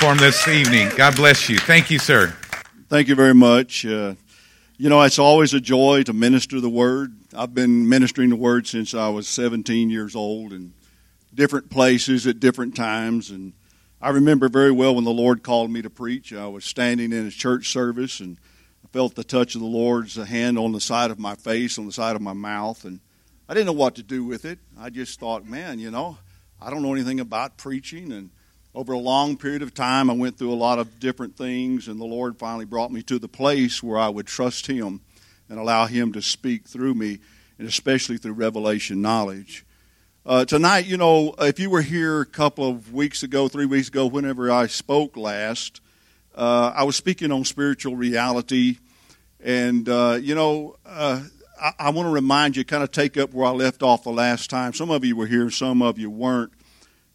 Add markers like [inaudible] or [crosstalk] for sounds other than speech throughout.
platform this evening. God bless you. Thank you, sir. Thank you very much. Uh, you know, it's always a joy to minister the word. I've been ministering the word since I was 17 years old in different places at different times. And I remember very well when the Lord called me to preach. I was standing in a church service and I felt the touch of the Lord's hand on the side of my face, on the side of my mouth. And I didn't know what to do with it. I just thought, man, you know, I don't know anything about preaching. And over a long period of time, I went through a lot of different things, and the Lord finally brought me to the place where I would trust Him and allow Him to speak through me, and especially through revelation knowledge. Uh, tonight, you know, if you were here a couple of weeks ago, three weeks ago, whenever I spoke last, uh, I was speaking on spiritual reality. And, uh, you know, uh, I, I want to remind you, kind of take up where I left off the last time. Some of you were here, some of you weren't.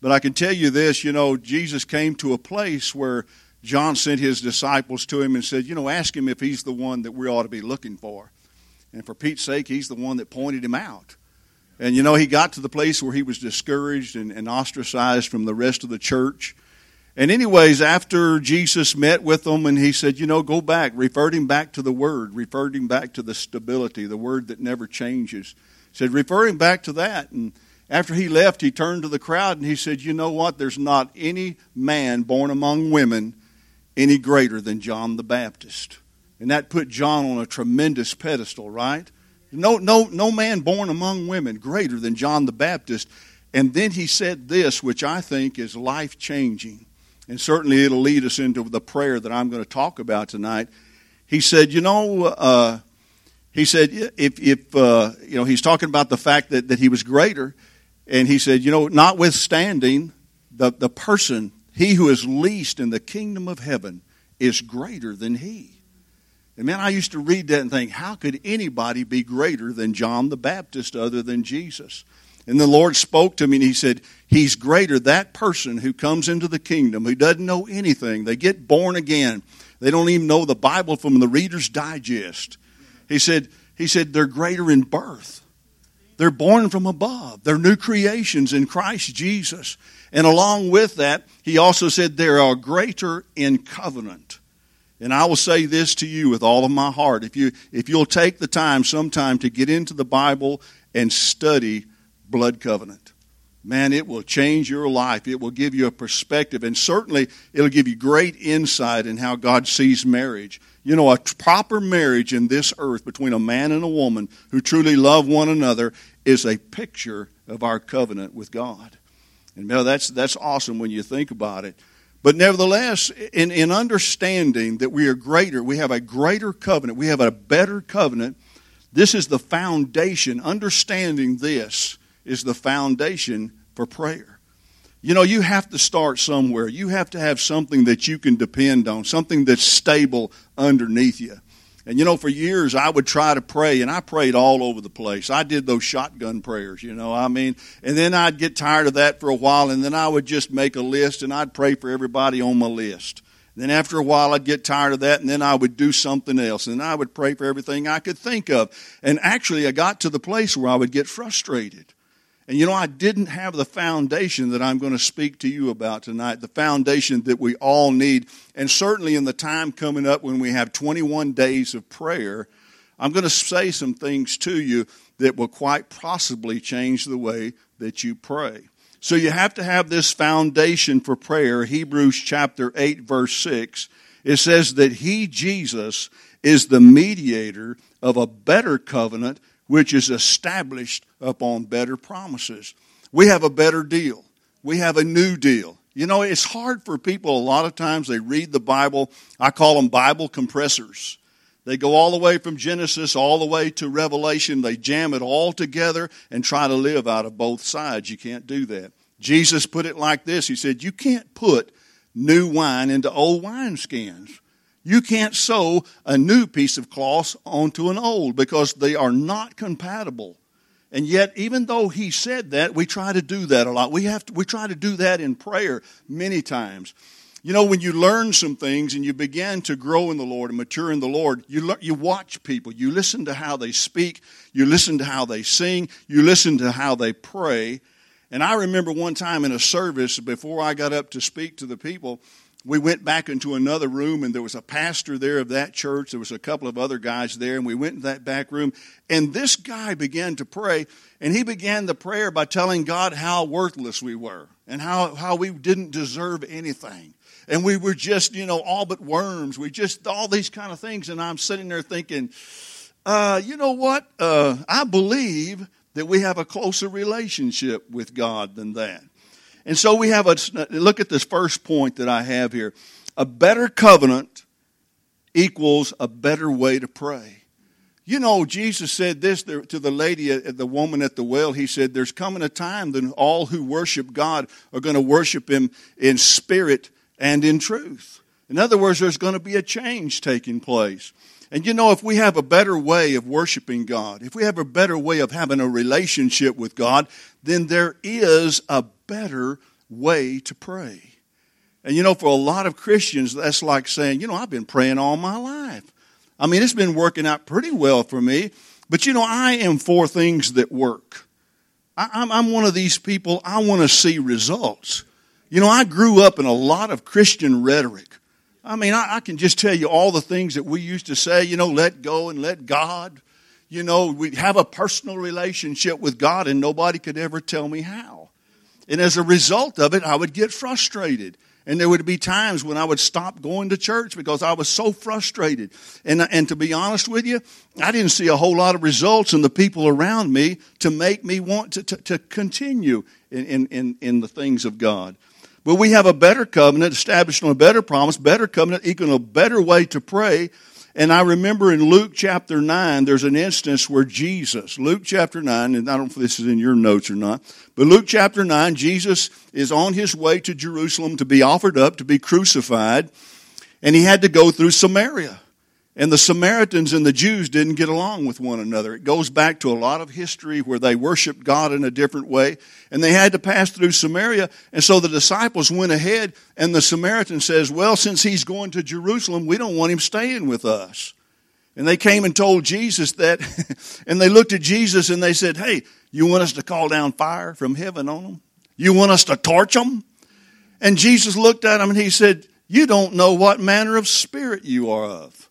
But I can tell you this you know, Jesus came to a place where John sent his disciples to him and said, You know, ask him if he's the one that we ought to be looking for. And for Pete's sake, he's the one that pointed him out. And you know, he got to the place where he was discouraged and, and ostracized from the rest of the church. And, anyways, after Jesus met with them and he said, You know, go back, referred him back to the Word, referred him back to the stability, the Word that never changes. Said, Refer him back to that. And after he left, he turned to the crowd and he said, You know what? There's not any man born among women any greater than John the Baptist. And that put John on a tremendous pedestal, right? No, no, no man born among women greater than John the Baptist. And then he said this, which I think is life changing. And certainly it'll lead us into the prayer that I'm going to talk about tonight. He said, You know, uh, he said, if, if uh, you know, he's talking about the fact that, that he was greater. And he said, You know, notwithstanding, the, the person, he who is least in the kingdom of heaven, is greater than he. And man, I used to read that and think, how could anybody be greater than John the Baptist other than Jesus? And the Lord spoke to me and He said, He's greater. That person who comes into the kingdom, who doesn't know anything, they get born again. They don't even know the Bible from the Reader's Digest. He said, he said they're greater in birth. They're born from above. They're new creations in Christ Jesus. And along with that, he also said they are greater in covenant. And I will say this to you with all of my heart. If, you, if you'll take the time sometime to get into the Bible and study blood covenant, man, it will change your life. It will give you a perspective. And certainly, it'll give you great insight in how God sees marriage. You know, a proper marriage in this earth between a man and a woman who truly love one another is a picture of our covenant with God. And you know, that's, that's awesome when you think about it. But nevertheless, in, in understanding that we are greater, we have a greater covenant, we have a better covenant, this is the foundation. Understanding this is the foundation for prayer. You know, you have to start somewhere. You have to have something that you can depend on, something that's stable underneath you. And you know, for years I would try to pray, and I prayed all over the place. I did those shotgun prayers, you know, I mean, and then I'd get tired of that for a while, and then I would just make a list and I'd pray for everybody on my list. Then after a while I'd get tired of that, and then I would do something else, and I would pray for everything I could think of. And actually, I got to the place where I would get frustrated. And you know, I didn't have the foundation that I'm going to speak to you about tonight, the foundation that we all need. And certainly in the time coming up when we have 21 days of prayer, I'm going to say some things to you that will quite possibly change the way that you pray. So you have to have this foundation for prayer. Hebrews chapter 8, verse 6. It says that He, Jesus, is the mediator of a better covenant which is established upon better promises. We have a better deal. We have a new deal. You know, it's hard for people a lot of times. They read the Bible. I call them Bible compressors. They go all the way from Genesis all the way to Revelation. They jam it all together and try to live out of both sides. You can't do that. Jesus put it like this He said, You can't put new wine into old wineskins. You can't sew a new piece of cloth onto an old because they are not compatible. And yet, even though he said that, we try to do that a lot. We have to, we try to do that in prayer many times. You know, when you learn some things and you begin to grow in the Lord and mature in the Lord, you, le- you watch people. You listen to how they speak. You listen to how they sing. You listen to how they pray. And I remember one time in a service before I got up to speak to the people, we went back into another room, and there was a pastor there of that church. There was a couple of other guys there, and we went in that back room, and this guy began to pray, and he began the prayer by telling God how worthless we were and how, how we didn't deserve anything. And we were just, you know, all but worms. We just, all these kind of things. And I'm sitting there thinking, uh, you know what? Uh, I believe that we have a closer relationship with God than that. And so we have a look at this first point that I have here. A better covenant equals a better way to pray. You know, Jesus said this to the lady, uh, the woman at the well. He said, There's coming a time that all who worship God are going to worship Him in spirit and in truth. In other words, there's going to be a change taking place. And you know, if we have a better way of worshiping God, if we have a better way of having a relationship with God, then there is a better way to pray. And you know, for a lot of Christians, that's like saying, you know, I've been praying all my life. I mean, it's been working out pretty well for me. But you know, I am for things that work. I, am one of these people, I want to see results. You know, I grew up in a lot of Christian rhetoric. I mean, I, I, can just tell you all the things that we used to say, you know, let go and let God. You know, we have a personal relationship with God, and nobody could ever tell me how. And as a result of it, I would get frustrated. And there would be times when I would stop going to church because I was so frustrated. And, and to be honest with you, I didn't see a whole lot of results in the people around me to make me want to, to, to continue in, in, in the things of God. But we have a better covenant established on a better promise, better covenant, equal a better way to pray. And I remember in Luke chapter 9, there's an instance where Jesus, Luke chapter 9, and I don't know if this is in your notes or not, but Luke chapter 9, Jesus is on his way to Jerusalem to be offered up, to be crucified, and he had to go through Samaria. And the Samaritans and the Jews didn't get along with one another. It goes back to a lot of history where they worshiped God in a different way, and they had to pass through Samaria. And so the disciples went ahead, and the Samaritan says, Well, since he's going to Jerusalem, we don't want him staying with us. And they came and told Jesus that, [laughs] and they looked at Jesus and they said, Hey, you want us to call down fire from heaven on them? You want us to torch them? And Jesus looked at them and he said, You don't know what manner of spirit you are of.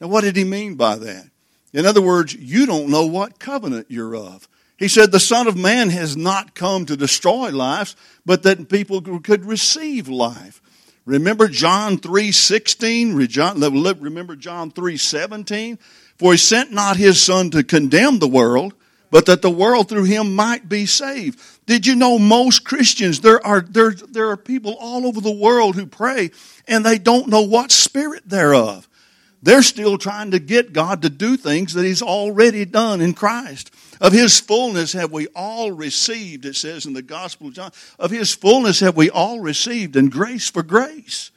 Now, what did he mean by that? In other words, you don't know what covenant you're of. He said, The Son of Man has not come to destroy lives, but that people could receive life. Remember John 3 16? Remember John 3 17? For he sent not his Son to condemn the world, but that the world through him might be saved. Did you know most Christians, there are, there, there are people all over the world who pray and they don't know what spirit they're of. They're still trying to get God to do things that He's already done in Christ. Of His fullness have we all received, it says in the Gospel of John. Of His fullness have we all received, and grace for grace.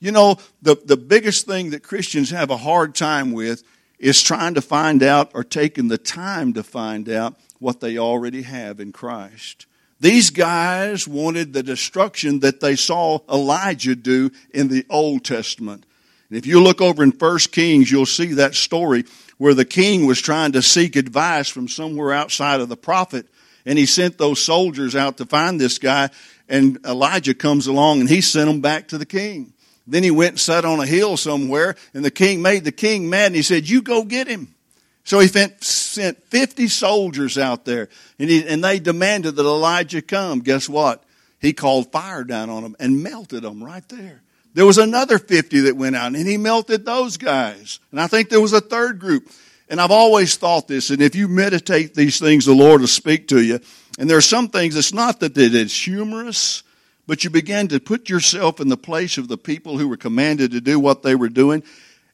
You know, the, the biggest thing that Christians have a hard time with is trying to find out or taking the time to find out what they already have in Christ. These guys wanted the destruction that they saw Elijah do in the Old Testament. And if you look over in First Kings, you'll see that story where the king was trying to seek advice from somewhere outside of the prophet. And he sent those soldiers out to find this guy. And Elijah comes along and he sent them back to the king. Then he went and sat on a hill somewhere, and the king made the king mad, and he said, You go get him. So he sent 50 soldiers out there, and, he, and they demanded that Elijah come. Guess what? He called fire down on them and melted them right there. There was another 50 that went out, and he melted those guys. And I think there was a third group. And I've always thought this, and if you meditate these things, the Lord will speak to you. And there are some things, it's not that it is humorous, but you begin to put yourself in the place of the people who were commanded to do what they were doing.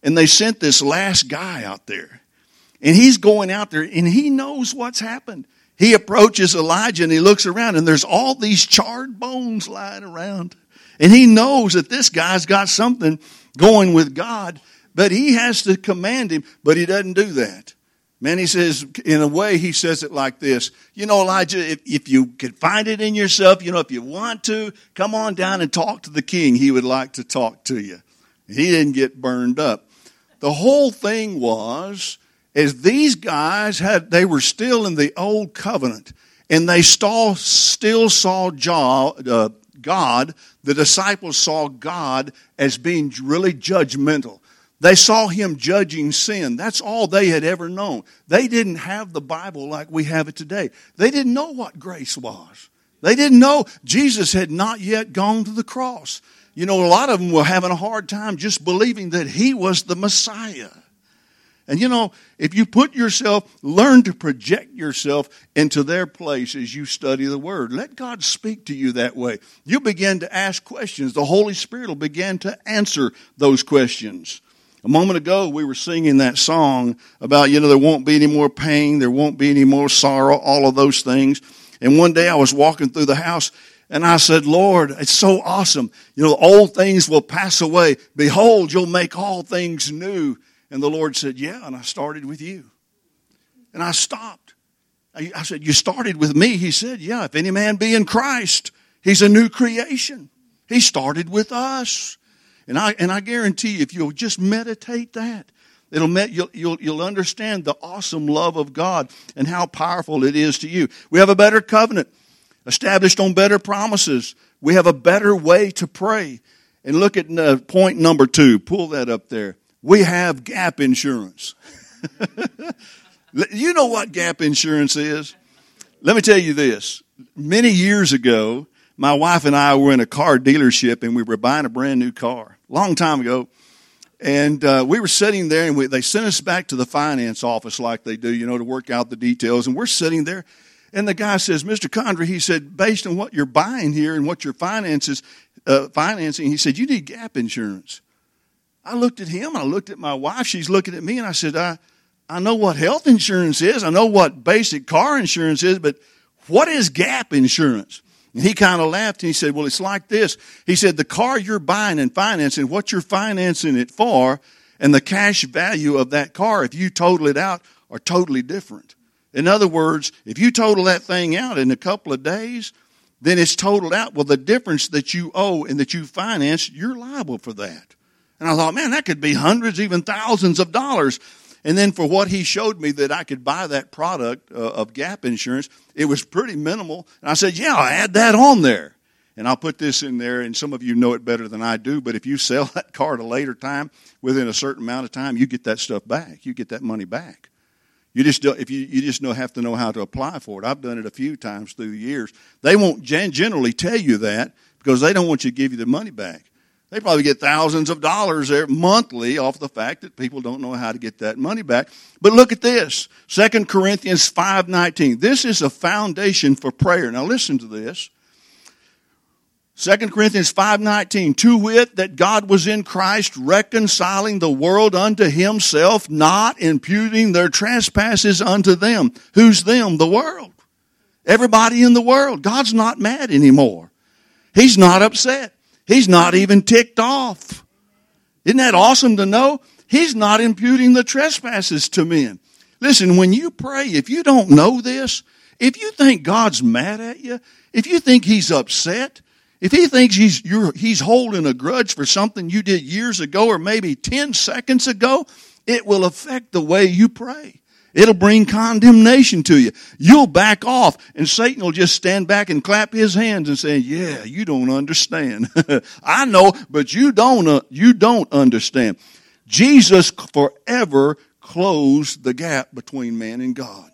And they sent this last guy out there. And he's going out there, and he knows what's happened. He approaches Elijah, and he looks around, and there's all these charred bones lying around. And he knows that this guy's got something going with God, but he has to command him, but he doesn't do that. Man, he says, in a way, he says it like this. You know, Elijah, if, if you could find it in yourself, you know, if you want to, come on down and talk to the king. He would like to talk to you. He didn't get burned up. The whole thing was, as these guys had, they were still in the old covenant, and they still, saw uh, God, the disciples saw God as being really judgmental. They saw him judging sin. That's all they had ever known. They didn't have the Bible like we have it today. They didn't know what grace was. They didn't know Jesus had not yet gone to the cross. You know, a lot of them were having a hard time just believing that he was the Messiah. And you know, if you put yourself, learn to project yourself into their place as you study the Word. Let God speak to you that way. You begin to ask questions. The Holy Spirit will begin to answer those questions. A moment ago, we were singing that song about, you know, there won't be any more pain, there won't be any more sorrow, all of those things. And one day I was walking through the house and I said, Lord, it's so awesome. You know, the old things will pass away. Behold, you'll make all things new. And the Lord said, Yeah, and I started with you. And I stopped. I said, You started with me? He said, Yeah, if any man be in Christ, he's a new creation. He started with us. And I, and I guarantee you, if you'll just meditate that, it'll met, you'll, you'll, you'll understand the awesome love of God and how powerful it is to you. We have a better covenant established on better promises. We have a better way to pray. And look at uh, point number two. Pull that up there. We have gap insurance. [laughs] you know what gap insurance is? Let me tell you this. Many years ago, my wife and I were in a car dealership and we were buying a brand new car. Long time ago. And uh, we were sitting there and we, they sent us back to the finance office like they do, you know, to work out the details. And we're sitting there and the guy says, Mr. Condry, he said, based on what you're buying here and what your finances, uh, financing, he said, you need gap insurance. I looked at him, I looked at my wife, she's looking at me, and I said, I, I know what health insurance is, I know what basic car insurance is, but what is gap insurance? And he kind of laughed and he said, Well, it's like this. He said, The car you're buying and financing, what you're financing it for, and the cash value of that car, if you total it out, are totally different. In other words, if you total that thing out in a couple of days, then it's totaled out. Well, the difference that you owe and that you finance, you're liable for that. And I thought, man, that could be hundreds, even thousands of dollars. And then for what he showed me that I could buy that product uh, of gap insurance, it was pretty minimal. And I said, yeah, I'll add that on there. And I'll put this in there, and some of you know it better than I do, but if you sell [laughs] that car at a later time, within a certain amount of time, you get that stuff back. You get that money back. You just don't, if you, you just know, have to know how to apply for it. I've done it a few times through the years. They won't generally tell you that because they don't want you to give you the money back. They probably get thousands of dollars there monthly off the fact that people don't know how to get that money back. But look at this. 2 Corinthians 5:19. This is a foundation for prayer. Now listen to this. 2 Corinthians 5:19 to wit that God was in Christ reconciling the world unto himself not imputing their trespasses unto them who's them the world everybody in the world God's not mad anymore he's not upset he's not even ticked off. Isn't that awesome to know? He's not imputing the trespasses to men. Listen when you pray if you don't know this if you think God's mad at you if you think he's upset if he thinks he's, he's holding a grudge for something you did years ago or maybe 10 seconds ago, it will affect the way you pray. It'll bring condemnation to you. You'll back off and Satan will just stand back and clap his hands and say, yeah, you don't understand. [laughs] I know, but you don't, uh, you don't understand. Jesus forever closed the gap between man and God.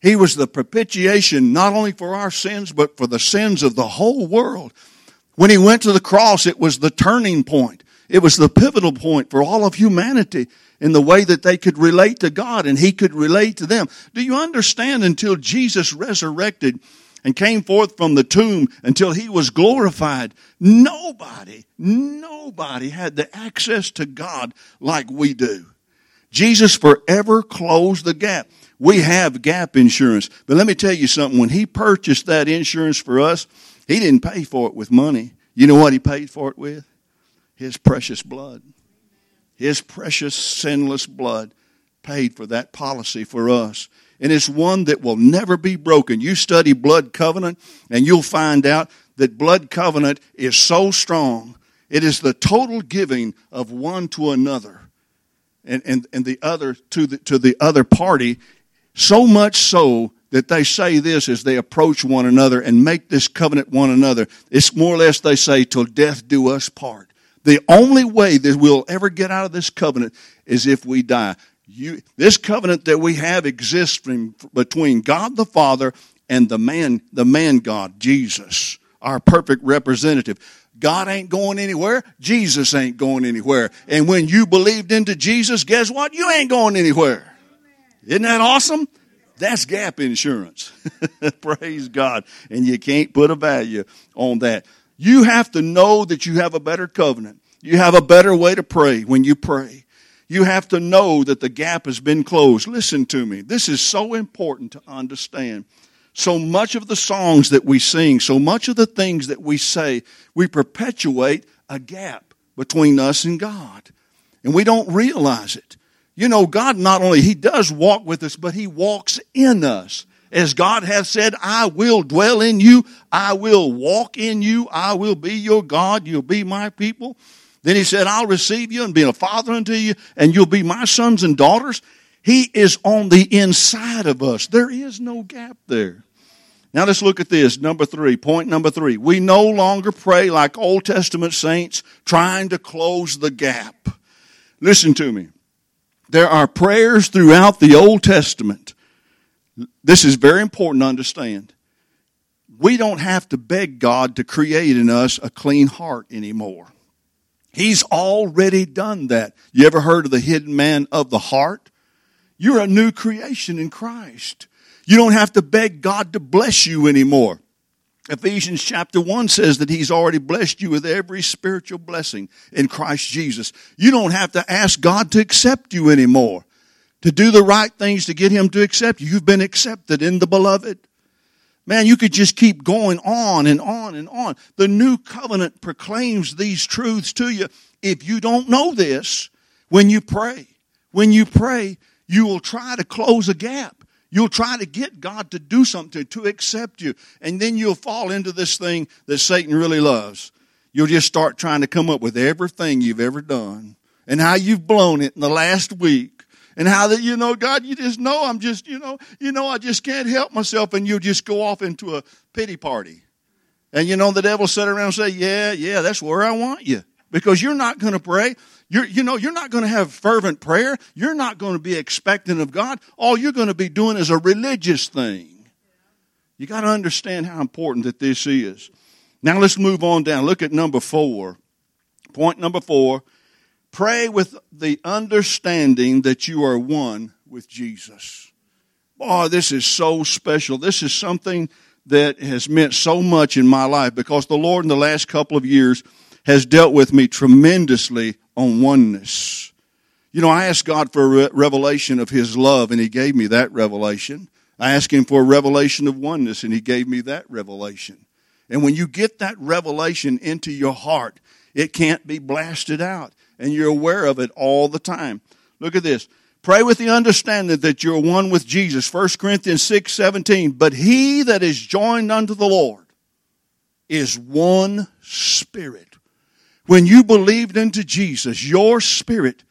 He was the propitiation not only for our sins, but for the sins of the whole world. When he went to the cross, it was the turning point. It was the pivotal point for all of humanity in the way that they could relate to God and he could relate to them. Do you understand until Jesus resurrected and came forth from the tomb until he was glorified, nobody, nobody had the access to God like we do. Jesus forever closed the gap. We have gap insurance. But let me tell you something. When he purchased that insurance for us, he didn't pay for it with money. You know what he paid for it with? His precious blood. His precious sinless blood paid for that policy for us. And it's one that will never be broken. You study blood covenant and you'll find out that blood covenant is so strong. It is the total giving of one to another and, and, and the other to the, to the other party so much so that they say this as they approach one another and make this covenant one another. It's more or less they say, till death do us part. The only way that we'll ever get out of this covenant is if we die. You, this covenant that we have exists from, between God the Father and the man, the man God, Jesus, our perfect representative. God ain't going anywhere. Jesus ain't going anywhere. And when you believed into Jesus, guess what? You ain't going anywhere. Isn't that awesome? That's gap insurance. [laughs] Praise God. And you can't put a value on that. You have to know that you have a better covenant. You have a better way to pray when you pray. You have to know that the gap has been closed. Listen to me. This is so important to understand. So much of the songs that we sing, so much of the things that we say, we perpetuate a gap between us and God. And we don't realize it. You know, God not only, He does walk with us, but He walks in us. As God has said, I will dwell in you. I will walk in you. I will be your God. You'll be my people. Then He said, I'll receive you and be a father unto you, and you'll be my sons and daughters. He is on the inside of us. There is no gap there. Now let's look at this. Number three, point number three. We no longer pray like Old Testament saints trying to close the gap. Listen to me. There are prayers throughout the Old Testament. This is very important to understand. We don't have to beg God to create in us a clean heart anymore. He's already done that. You ever heard of the hidden man of the heart? You're a new creation in Christ. You don't have to beg God to bless you anymore. Ephesians chapter 1 says that He's already blessed you with every spiritual blessing in Christ Jesus. You don't have to ask God to accept you anymore, to do the right things to get Him to accept you. You've been accepted in the beloved. Man, you could just keep going on and on and on. The new covenant proclaims these truths to you. If you don't know this, when you pray, when you pray, you will try to close a gap. You'll try to get God to do something, to accept you. And then you'll fall into this thing that Satan really loves. You'll just start trying to come up with everything you've ever done and how you've blown it in the last week and how that, you know, God, you just know I'm just, you know, you know, I just can't help myself. And you'll just go off into a pity party. And you know, the devil sit around and say, yeah, yeah, that's where I want you because you're not going to pray. You're, you know, you're not going to have fervent prayer. You're not going to be expectant of God. All you're going to be doing is a religious thing. You got to understand how important that this is. Now let's move on down. Look at number four. Point number four. Pray with the understanding that you are one with Jesus. Boy, this is so special. This is something that has meant so much in my life because the Lord in the last couple of years has dealt with me tremendously on oneness. You know, I asked God for a revelation of His love, and He gave me that revelation. I asked Him for a revelation of oneness, and He gave me that revelation. And when you get that revelation into your heart, it can't be blasted out, and you're aware of it all the time. Look at this. Pray with the understanding that you're one with Jesus. 1 Corinthians 6 17. But he that is joined unto the Lord is one spirit. When you believed into Jesus, your spirit,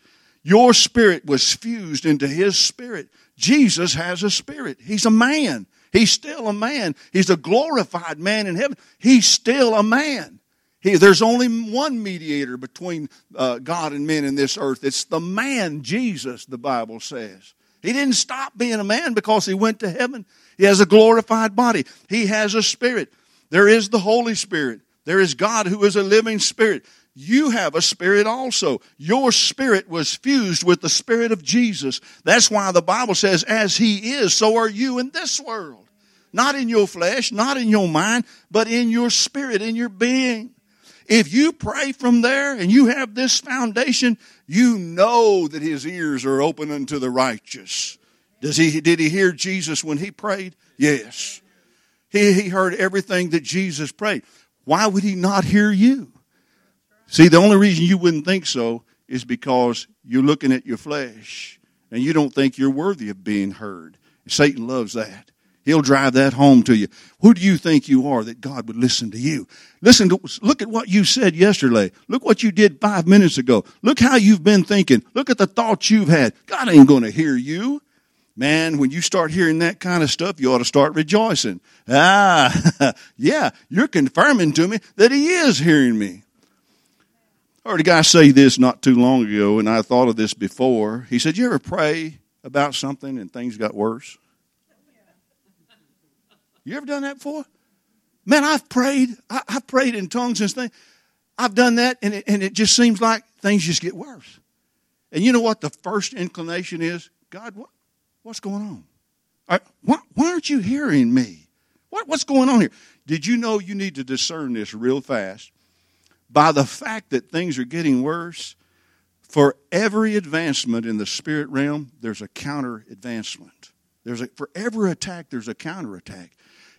your spirit was fused into his spirit. Jesus has a spirit. He's a man. He's still a man. He's a glorified man in heaven. He's still a man. He, there's only one mediator between uh, God and men in this earth. It's the man, Jesus, the Bible says. He didn't stop being a man because he went to heaven. He has a glorified body. He has a spirit. There is the Holy Spirit. There is God who is a living spirit you have a spirit also. Your spirit was fused with the spirit of Jesus. That's why the Bible says, as he is, so are you in this world. Not in your flesh, not in your mind, but in your spirit, in your being. If you pray from there and you have this foundation, you know that his ears are open unto the righteous. Does he, did he hear Jesus when he prayed? Yes. He, he heard everything that Jesus prayed. Why would he not hear you? See, the only reason you wouldn't think so is because you're looking at your flesh and you don't think you're worthy of being heard. Satan loves that. He'll drive that home to you. Who do you think you are that God would listen to you? Listen to, look at what you said yesterday. Look what you did five minutes ago. Look how you've been thinking. Look at the thoughts you've had. God ain't going to hear you. Man, when you start hearing that kind of stuff, you ought to start rejoicing. Ah, [laughs] yeah, you're confirming to me that he is hearing me. I heard a guy say this not too long ago, and I thought of this before. He said, You ever pray about something and things got worse? You ever done that before? Man, I've prayed. I, have prayed in tongues and things. I've done that, and it, and it just seems like things just get worse. And you know what the first inclination is? God, what, what's going on? Right, why, why, aren't you hearing me? What, what's going on here? Did you know you need to discern this real fast? By the fact that things are getting worse, for every advancement in the spirit realm, there's a counter advancement. There's a, for every attack, there's a counter attack.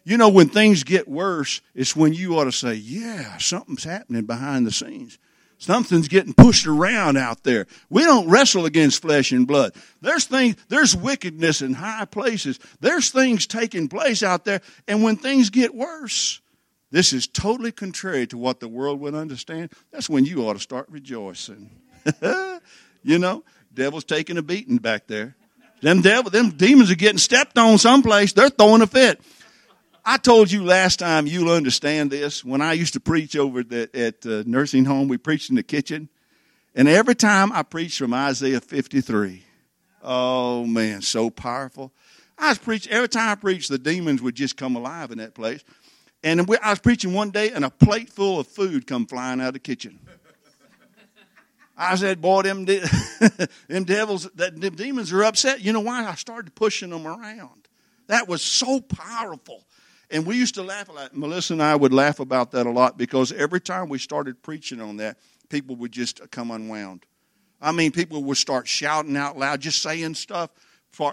You know, when things get worse, it's when you ought to say, Yeah, something's happening behind the scenes. Something's getting pushed around out there. We don't wrestle against flesh and blood. There's things, there's wickedness in high places. There's things taking place out there. And when things get worse, this is totally contrary to what the world would understand. That's when you ought to start rejoicing. [laughs] you know, devil's taking a beating back there. Them devil, them demons are getting stepped on someplace. They're throwing a fit. I told you last time you'll understand this. When I used to preach over the, at the nursing home, we preached in the kitchen. And every time I preached from Isaiah 53, oh man, so powerful. I was preaching, every time I preached, the demons would just come alive in that place. And I was preaching one day, and a plate full of food come flying out of the kitchen. I said, boy, them, de- [laughs] them devils, that, them demons are upset. You know why? I started pushing them around. That was so powerful. And we used to laugh a lot. Melissa and I would laugh about that a lot because every time we started preaching on that, people would just come unwound. I mean, people would start shouting out loud, just saying stuff,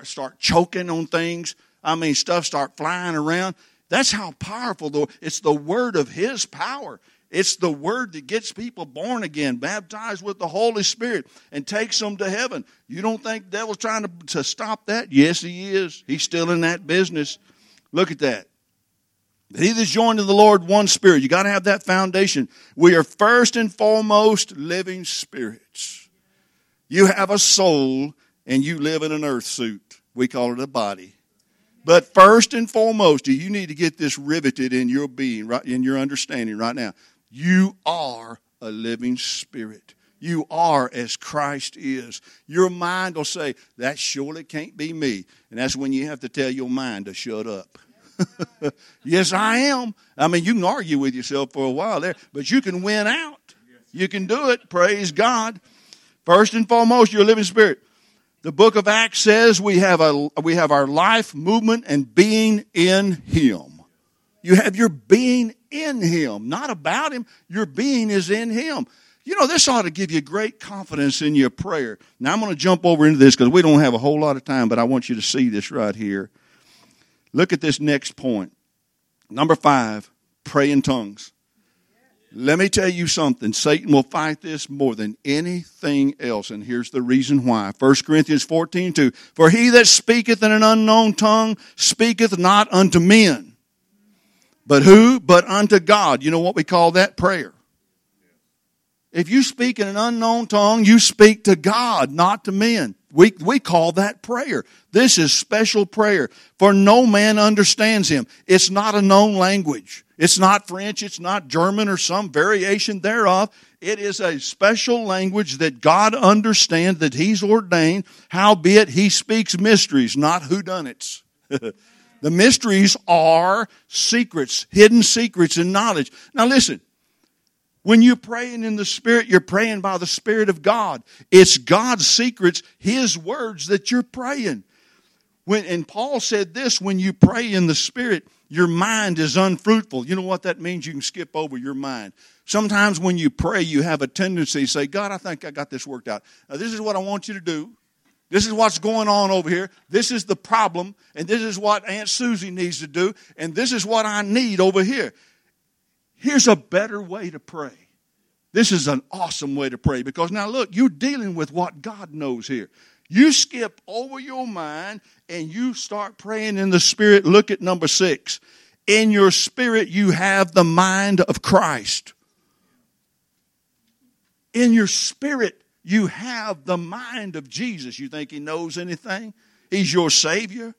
start choking on things. I mean, stuff start flying around. That's how powerful, though. It's the word of His power. It's the word that gets people born again, baptized with the Holy Spirit, and takes them to heaven. You don't think the devil's trying to, to stop that? Yes, he is. He's still in that business. Look at that. He that's joined to the Lord, one spirit. You got to have that foundation. We are first and foremost living spirits. You have a soul and you live in an earth suit. We call it a body. But first and foremost, you need to get this riveted in your being, right, in your understanding right now. You are a living spirit. You are as Christ is. Your mind will say, that surely can't be me. And that's when you have to tell your mind to shut up. [laughs] yes, I am. I mean, you can argue with yourself for a while there, but you can win out. You can do it. Praise God. First and foremost, you're a living spirit. The book of Acts says we have a we have our life, movement, and being in Him. You have your being in Him, not about Him. Your being is in Him. You know, this ought to give you great confidence in your prayer. Now, I'm going to jump over into this because we don't have a whole lot of time, but I want you to see this right here. Look at this next point. Number five, pray in tongues. Let me tell you something. Satan will fight this more than anything else, and here's the reason why. 1 Corinthians 14, 2. For he that speaketh in an unknown tongue speaketh not unto men. But who? But unto God. You know what we call that? Prayer. If you speak in an unknown tongue, you speak to God, not to men. We, we call that prayer. This is special prayer. For no man understands him. It's not a known language. It's not French. It's not German or some variation thereof. It is a special language that God understands, that He's ordained. Howbeit, He speaks mysteries, not whodunits. [laughs] the mysteries are secrets, hidden secrets and knowledge. Now listen, when you're praying in the Spirit, you're praying by the Spirit of God. It's God's secrets, His words that you're praying. When, and Paul said this when you pray in the Spirit, your mind is unfruitful. You know what that means? You can skip over your mind. Sometimes when you pray, you have a tendency to say, God, I think I got this worked out. Now, this is what I want you to do. This is what's going on over here. This is the problem. And this is what Aunt Susie needs to do. And this is what I need over here. Here's a better way to pray. This is an awesome way to pray because now look, you're dealing with what God knows here. You skip over your mind and you start praying in the Spirit. Look at number six. In your spirit, you have the mind of Christ. In your spirit, you have the mind of Jesus. You think he knows anything? He's your Savior.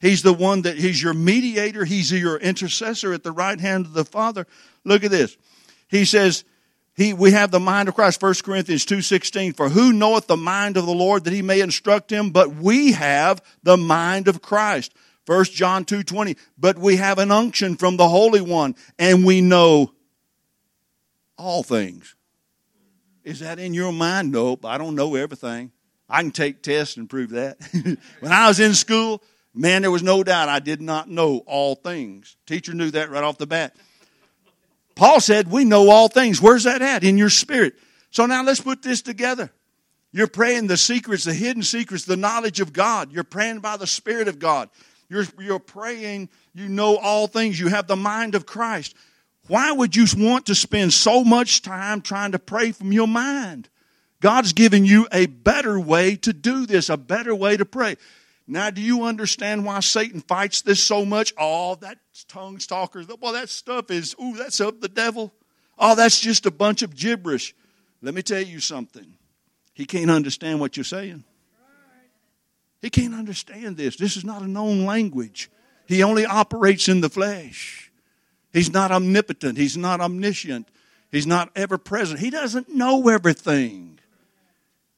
He's the one that He's your mediator. He's your intercessor at the right hand of the Father. Look at this. He says, he, we have the mind of Christ, 1 Corinthians 2.16, for who knoweth the mind of the Lord that he may instruct him? But we have the mind of Christ. 1 John 2.20, but we have an unction from the Holy One, and we know all things. Is that in your mind? Nope, I don't know everything. I can take tests and prove that. [laughs] when I was in school, man, there was no doubt I did not know all things. Teacher knew that right off the bat. Paul said, We know all things. Where's that at? In your spirit. So now let's put this together. You're praying the secrets, the hidden secrets, the knowledge of God. You're praying by the Spirit of God. You're, you're praying, you know all things. You have the mind of Christ. Why would you want to spend so much time trying to pray from your mind? God's given you a better way to do this, a better way to pray. Now, do you understand why Satan fights this so much? Oh, that tongues talkers. Well, that stuff is, ooh, that's up the devil. Oh, that's just a bunch of gibberish. Let me tell you something. He can't understand what you're saying. He can't understand this. This is not a known language. He only operates in the flesh. He's not omnipotent. He's not omniscient. He's not ever present. He doesn't know everything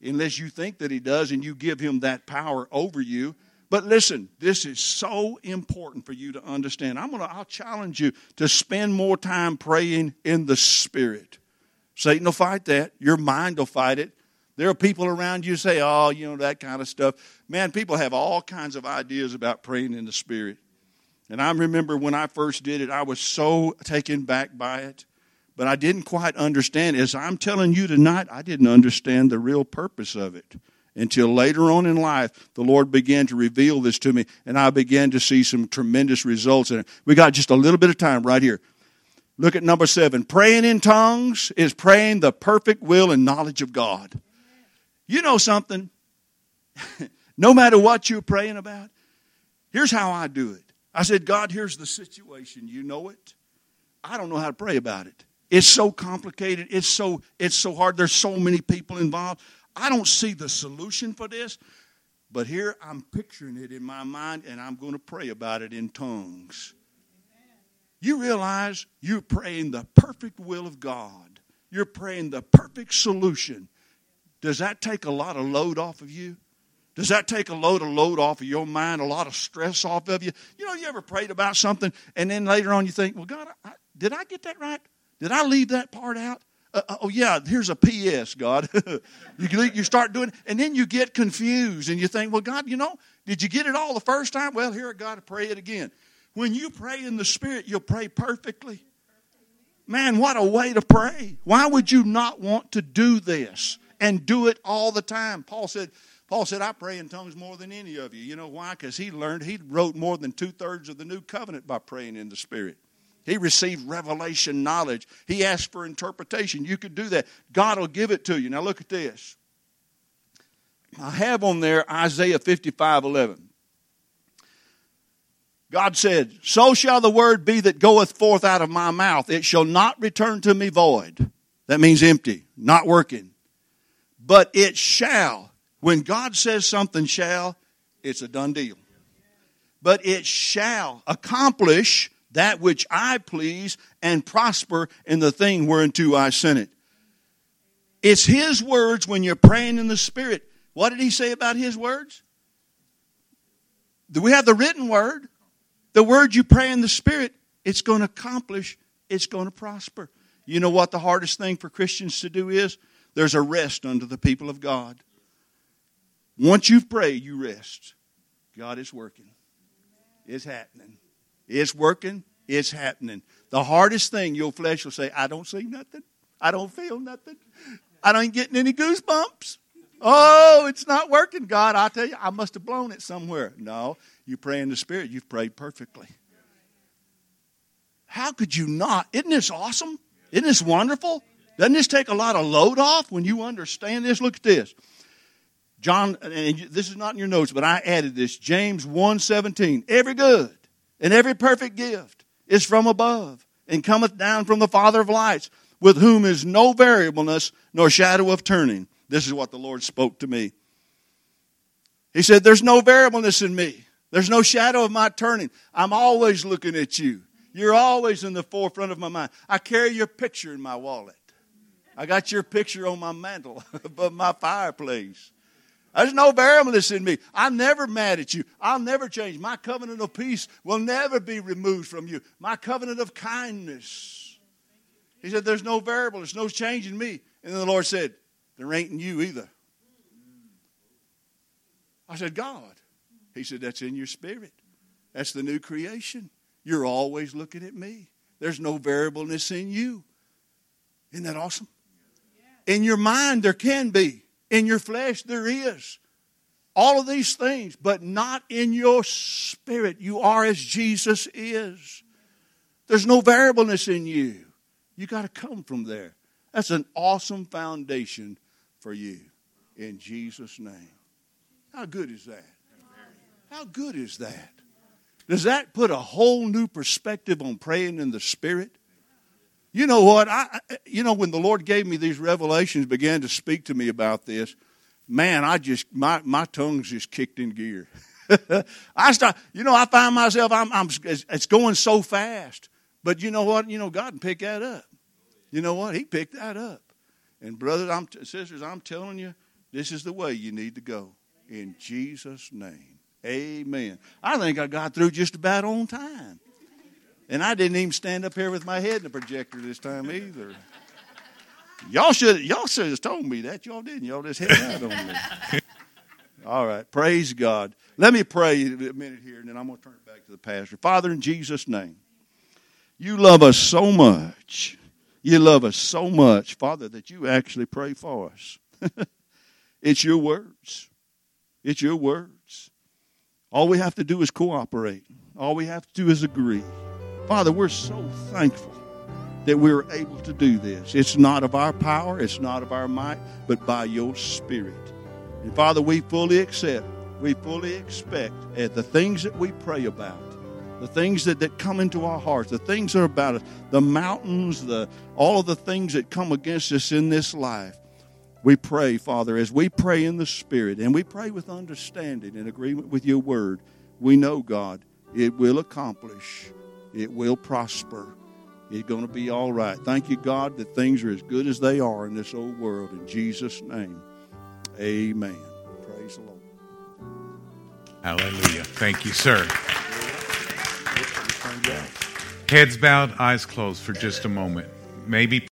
unless you think that he does and you give him that power over you. But listen, this is so important for you to understand. I'm gonna I'll challenge you to spend more time praying in the spirit. Satan will fight that. Your mind will fight it. There are people around you say, "Oh, you know that kind of stuff." Man, people have all kinds of ideas about praying in the spirit. And I remember when I first did it, I was so taken back by it but I didn't quite understand. As I'm telling you tonight, I didn't understand the real purpose of it until later on in life, the Lord began to reveal this to me, and I began to see some tremendous results in it. We got just a little bit of time right here. Look at number seven. Praying in tongues is praying the perfect will and knowledge of God. You know something? [laughs] no matter what you're praying about, here's how I do it. I said, God, here's the situation. You know it. I don't know how to pray about it. It's so complicated. It's so it's so hard. There's so many people involved. I don't see the solution for this. But here I'm picturing it in my mind and I'm going to pray about it in tongues. You realize you're praying the perfect will of God. You're praying the perfect solution. Does that take a lot of load off of you? Does that take a load of load off of your mind, a lot of stress off of you? You know, you ever prayed about something and then later on you think, well, God, I, did I get that right? Did I leave that part out? Uh, uh oh, yeah, here's a P.S., God. [laughs] you, you start doing and then you get confused and you think, well, God, you know, did you get it all the first time? Well, here I got to pray it again. When you pray in the Spirit, you'll pray perfectly. Man, what a way to pray. Why would you not want to do this and do it all the time? Paul said, Paul said, I pray in tongues more than any of you. You know why? Because he learned, he wrote more than two thirds of the new covenant by praying in the Spirit. He received revelation knowledge. He asked for interpretation. You could do that. God will give it to you. Now look at this. I have on there Isaiah 55 11. God said, So shall the word be that goeth forth out of my mouth. It shall not return to me void. That means empty, not working. But it shall. When God says something shall, it's a done deal. But it shall accomplish that which I please and prosper in the thing whereunto I sent it. It's His words when you're praying in the Spirit. What did He say about His words? Do we have the written word? The word you pray in the Spirit, it's going to accomplish, it's going to prosper. You know what the hardest thing for Christians to do is? There's a rest under the people of God. Once you've prayed, you rest. God is working. It's happening. It's working, it's happening. The hardest thing your flesh will say, I don't see nothing. I don't feel nothing. I don't getting any goosebumps. Oh, it's not working, God. I tell you, I must have blown it somewhere. No, you pray in the Spirit, you've prayed perfectly. How could you not? Isn't this awesome? Isn't this wonderful? Doesn't this take a lot of load off when you understand this? Look at this. John, and this is not in your notes, but I added this. James 1.17. Every good and every perfect gift is from above and cometh down from the Father of lights, with whom is no variableness nor shadow of turning. This is what the Lord spoke to me. He said, There's no variableness in me. There's no shadow of my turning. I'm always looking at you. You're always in the forefront of my mind. I carry your picture in my wallet. I got your picture on my mantel [laughs] above my fireplace. There's no variableness in me. I'm never mad at you. I'll never change. My covenant of peace will never be removed from you. My covenant of kindness. He said, There's no variable, there's no change in me. And then the Lord said, There ain't in you either. I said, God. He said, That's in your spirit. That's the new creation. You're always looking at me. There's no variableness in you. Isn't that awesome? In your mind, there can be. In your flesh, there is. All of these things, but not in your spirit. You are as Jesus is. There's no variableness in you. You got to come from there. That's an awesome foundation for you in Jesus' name. How good is that? How good is that? Does that put a whole new perspective on praying in the Spirit? You know what? I, you know, when the Lord gave me these revelations, began to speak to me about this, man, I just, my, my tongue's just kicked in gear. [laughs] I start, you know, I find myself, I'm, I'm, it's going so fast. But you know what? You know, God can pick that up. You know what? He picked that up. And brothers, I'm, sisters, I'm telling you, this is the way you need to go. In Jesus' name. Amen. I think I got through just about on time. And I didn't even stand up here with my head in the projector this time either. Y'all should y'all should have told me that. Y'all didn't. Y'all just hit out on me. All right. Praise God. Let me pray a minute here, and then I'm going to turn it back to the pastor. Father, in Jesus' name, you love us so much. You love us so much, Father, that you actually pray for us. [laughs] it's your words. It's your words. All we have to do is cooperate. All we have to do is agree. Father, we're so thankful that we're able to do this. It's not of our power, it's not of our might, but by your Spirit. And Father, we fully accept, we fully expect at the things that we pray about, the things that, that come into our hearts, the things that are about us, the mountains, the all of the things that come against us in this life. We pray, Father, as we pray in the Spirit and we pray with understanding and agreement with your word, we know, God, it will accomplish it will prosper. It's going to be all right. Thank you, God, that things are as good as they are in this old world. In Jesus' name, amen. Praise the Lord. Hallelujah. Thank you, sir. Heads bowed, eyes closed for just a moment. Maybe